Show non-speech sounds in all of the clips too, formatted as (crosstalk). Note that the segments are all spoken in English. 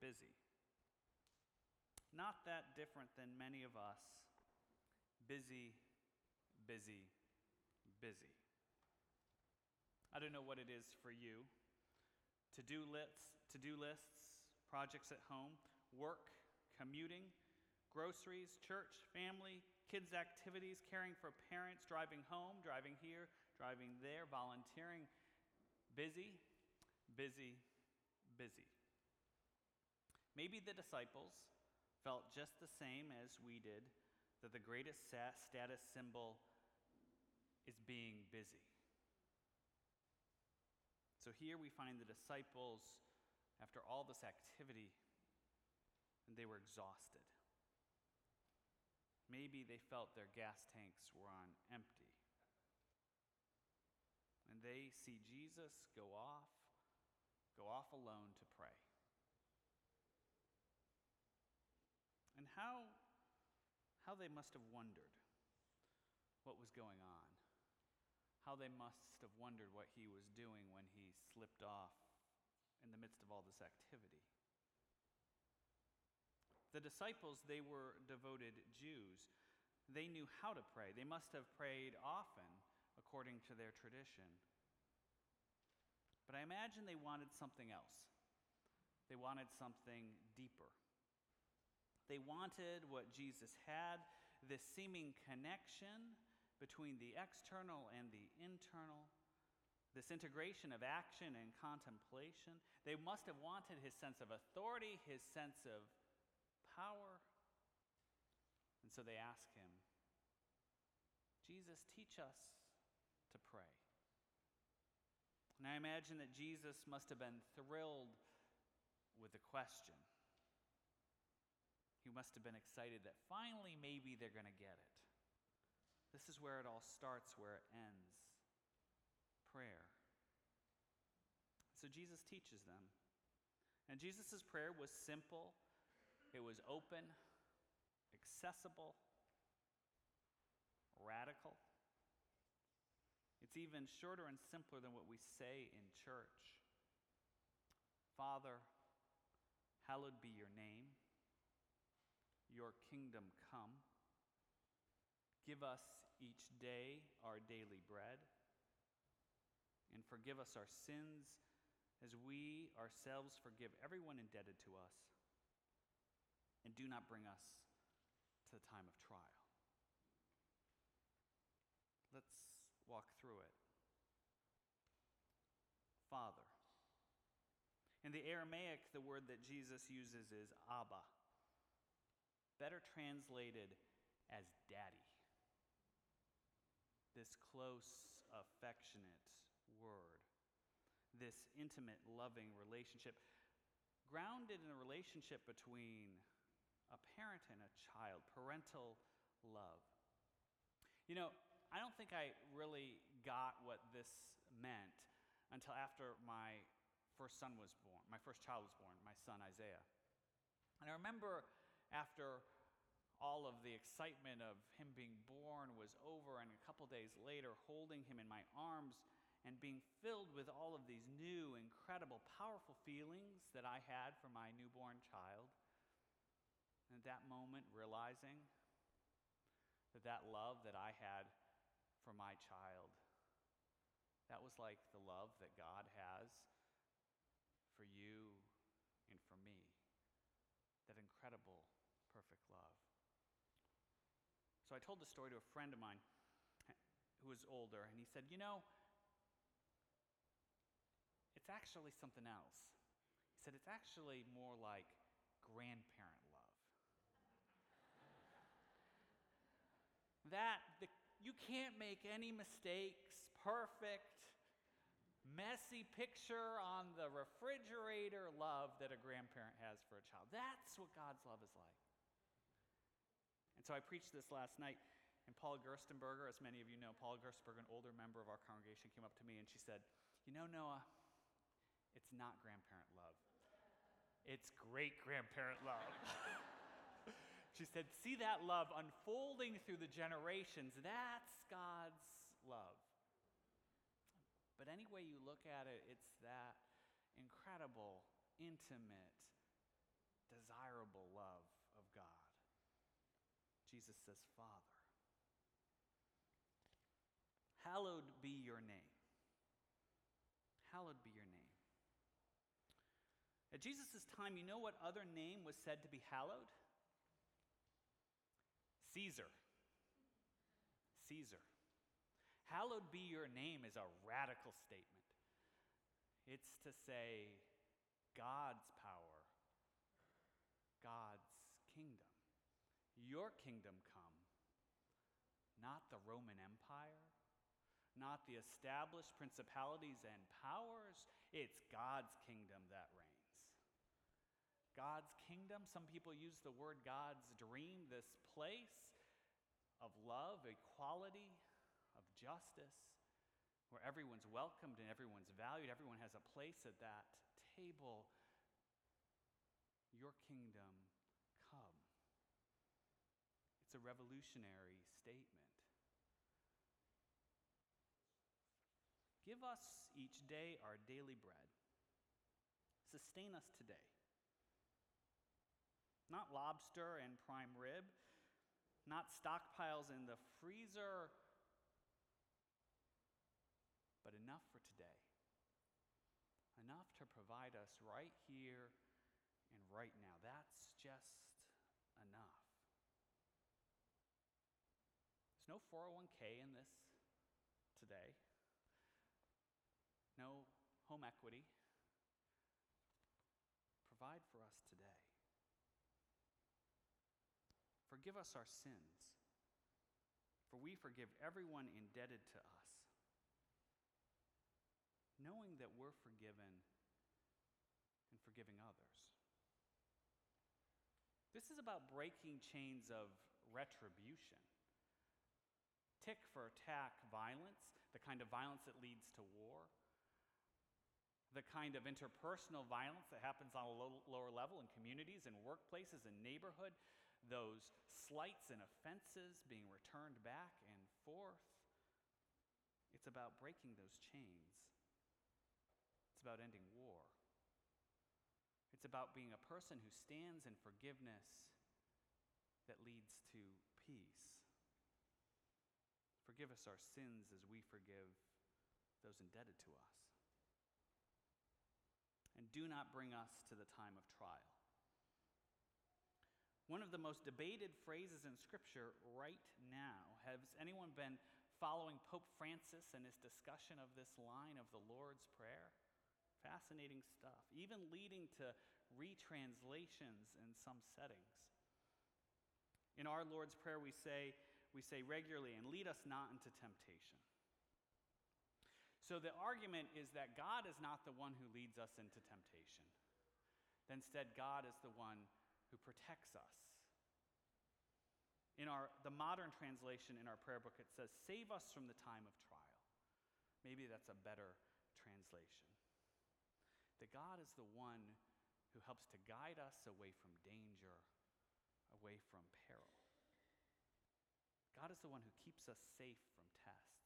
busy. Not that different than many of us. Busy, busy, busy. I don't know what it is for you. To do lists, to do lists, projects at home, work, commuting, groceries, church, family, kids' activities, caring for parents, driving home, driving here, driving there, volunteering. Busy, busy, busy. Maybe the disciples felt just the same as we did that the greatest status symbol is being busy. So here we find the disciples, after all this activity, and they were exhausted. Maybe they felt their gas tanks were on empty. And they see Jesus go off, go off alone to pray. How, how they must have wondered what was going on. How they must have wondered what he was doing when he slipped off in the midst of all this activity. The disciples, they were devoted Jews. They knew how to pray. They must have prayed often according to their tradition. But I imagine they wanted something else. They wanted something deeper. They wanted what Jesus had this seeming connection between the external and the internal, this integration of action and contemplation. They must have wanted his sense of authority, his sense of power. And so they ask him, Jesus, teach us to pray. And I imagine that Jesus must have been thrilled with the question. He must have been excited that finally maybe they're going to get it. This is where it all starts, where it ends prayer. So Jesus teaches them. And Jesus' prayer was simple, it was open, accessible, radical. It's even shorter and simpler than what we say in church. Father, hallowed be your name. Your kingdom come. Give us each day our daily bread. And forgive us our sins as we ourselves forgive everyone indebted to us. And do not bring us to the time of trial. Let's walk through it. Father. In the Aramaic, the word that Jesus uses is Abba, better translated as daddy. This close, affectionate word, this intimate, loving relationship, grounded in a relationship between a parent and a child, parental love. You know, I don't think I really got what this meant until after my first son was born, my first child was born, my son Isaiah. And I remember after all of the excitement of him being born was over, and a couple days later, holding him in my arms and being filled with all of these new, incredible, powerful feelings that I had for my newborn child. And at that moment, realizing that that love that I had for my child. That was like the love that God has for you and for me. That incredible, perfect love. So I told the story to a friend of mine who was older, and he said, You know, it's actually something else. He said, It's actually more like grandparent love. that the you can't make any mistakes, perfect, messy picture on the refrigerator love that a grandparent has for a child. That's what God's love is like. So I preached this last night, and Paul Gerstenberger, as many of you know, Paul Gerstenberger, an older member of our congregation, came up to me and she said, You know, Noah, it's not grandparent love, it's great grandparent love. (laughs) She said, See that love unfolding through the generations. That's God's love. But any way you look at it, it's that incredible, intimate, desirable love. Jesus says, Father. Hallowed be your name. Hallowed be your name. At Jesus' time, you know what other name was said to be hallowed? Caesar. Caesar. Hallowed be your name is a radical statement. It's to say, God's power, God's. Your kingdom come, not the Roman Empire, not the established principalities and powers. It's God's kingdom that reigns. God's kingdom, some people use the word God's dream, this place of love, equality, of justice, where everyone's welcomed and everyone's valued, everyone has a place at that table. Your kingdom. It's a revolutionary statement. Give us each day our daily bread. Sustain us today. Not lobster and prime rib, not stockpiles in the freezer, but enough for today. Enough to provide us right here and right now. That's just enough. No 401k in this today, no home equity. Provide for us today. Forgive us our sins, for we forgive everyone indebted to us knowing that we're forgiven and forgiving others. This is about breaking chains of retribution. Tick for attack violence, the kind of violence that leads to war, the kind of interpersonal violence that happens on a low, lower level in communities and workplaces and neighborhood, those slights and offenses being returned back and forth. It's about breaking those chains. It's about ending war. It's about being a person who stands in forgiveness that leads to peace. Forgive us our sins as we forgive those indebted to us. And do not bring us to the time of trial. One of the most debated phrases in Scripture right now has anyone been following Pope Francis and his discussion of this line of the Lord's Prayer? Fascinating stuff, even leading to retranslations in some settings. In our Lord's Prayer, we say, we say regularly, and lead us not into temptation. So the argument is that God is not the one who leads us into temptation. Instead, God is the one who protects us. In our, the modern translation in our prayer book, it says, Save us from the time of trial. Maybe that's a better translation that God is the one who helps to guide us away from danger, away from peril. God is the one who keeps us safe from tests.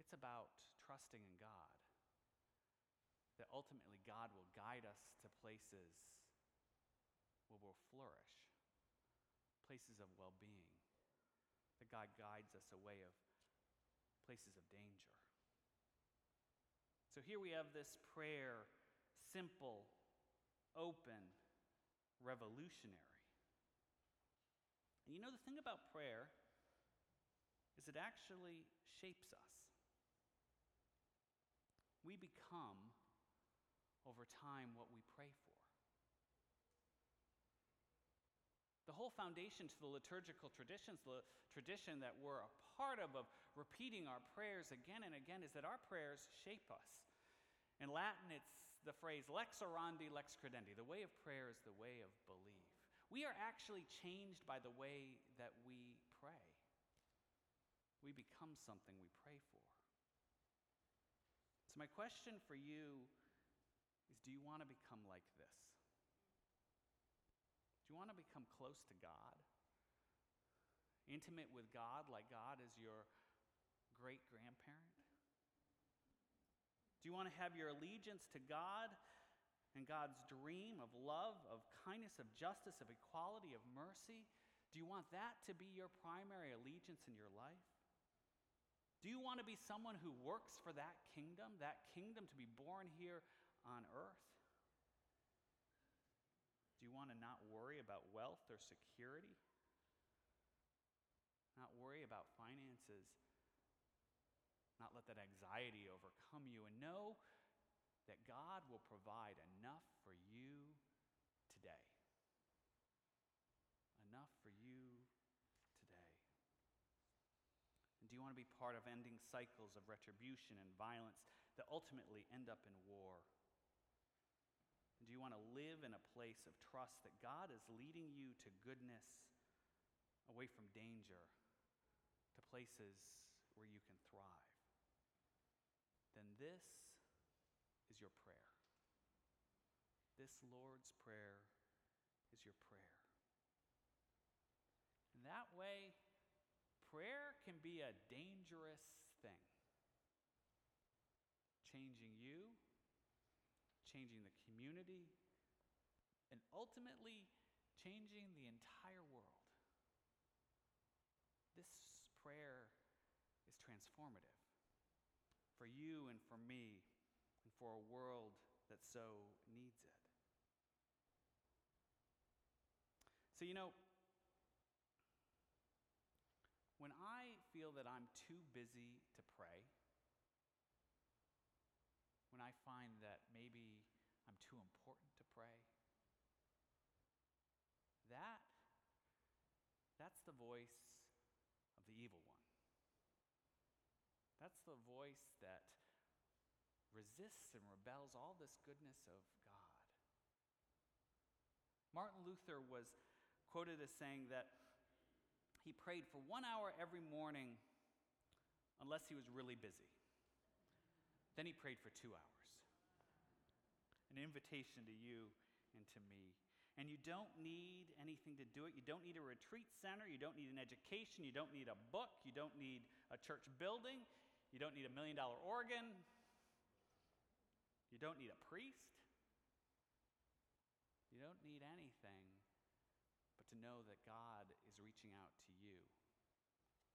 It's about trusting in God, that ultimately God will guide us to places where we'll flourish, places of well being, that God guides us away of places of danger. So here we have this prayer, simple, open, revolutionary. And you know, the thing about prayer is it actually shapes us. We become, over time, what we pray for. The whole foundation to the liturgical traditions, the tradition that we're a part of, of repeating our prayers again and again, is that our prayers shape us. In Latin, it's the phrase lex orandi, lex credendi. The way of prayer is the way of belief. We are actually changed by the way that we pray. We become something we pray for. So, my question for you is do you want to become like this? Do you want to become close to God? Intimate with God like God is your great grandparent? Do you want to have your allegiance to God and God's dream of love, of kindness, of justice, of equality, of mercy? Do you want that to be your primary allegiance in your life? Do you want to be someone who works for that kingdom, that kingdom to be born here on earth? Do you want to not worry about wealth or security? Not worry about finances? Not let that anxiety overcome you and know that God will provide enough for you today. Enough for you today. And do you want to be part of ending cycles of retribution and violence that ultimately end up in war? And do you want to live in a place of trust that God is leading you to goodness, away from danger, to places where you can thrive? Then this your prayer. This Lord's Prayer is your prayer. And that way, prayer can be a dangerous thing. Changing you, changing the community, and ultimately changing the entire world. This prayer is transformative for you and for me for a world that so needs it. So, you know, when I feel that I'm too busy to pray, when I find that maybe I'm too important to pray, that, that's the voice of the evil one. That's the voice that resists and rebels all this goodness of God. Martin Luther was quoted as saying that he prayed for one hour every morning unless he was really busy. Then he prayed for two hours. An invitation to you and to me. And you don't need anything to do it. You don't need a retreat center. You don't need an education. You don't need a book. You don't need a church building. You don't need a million dollar organ. You don't need a priest. You don't need anything but to know that God is reaching out to you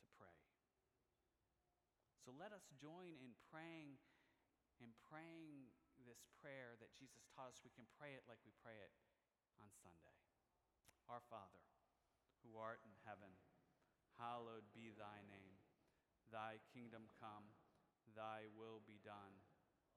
to pray. So let us join in praying in praying this prayer that Jesus taught us. We can pray it like we pray it on Sunday. Our Father, who art in heaven, hallowed be thy name. Thy kingdom come, thy will be done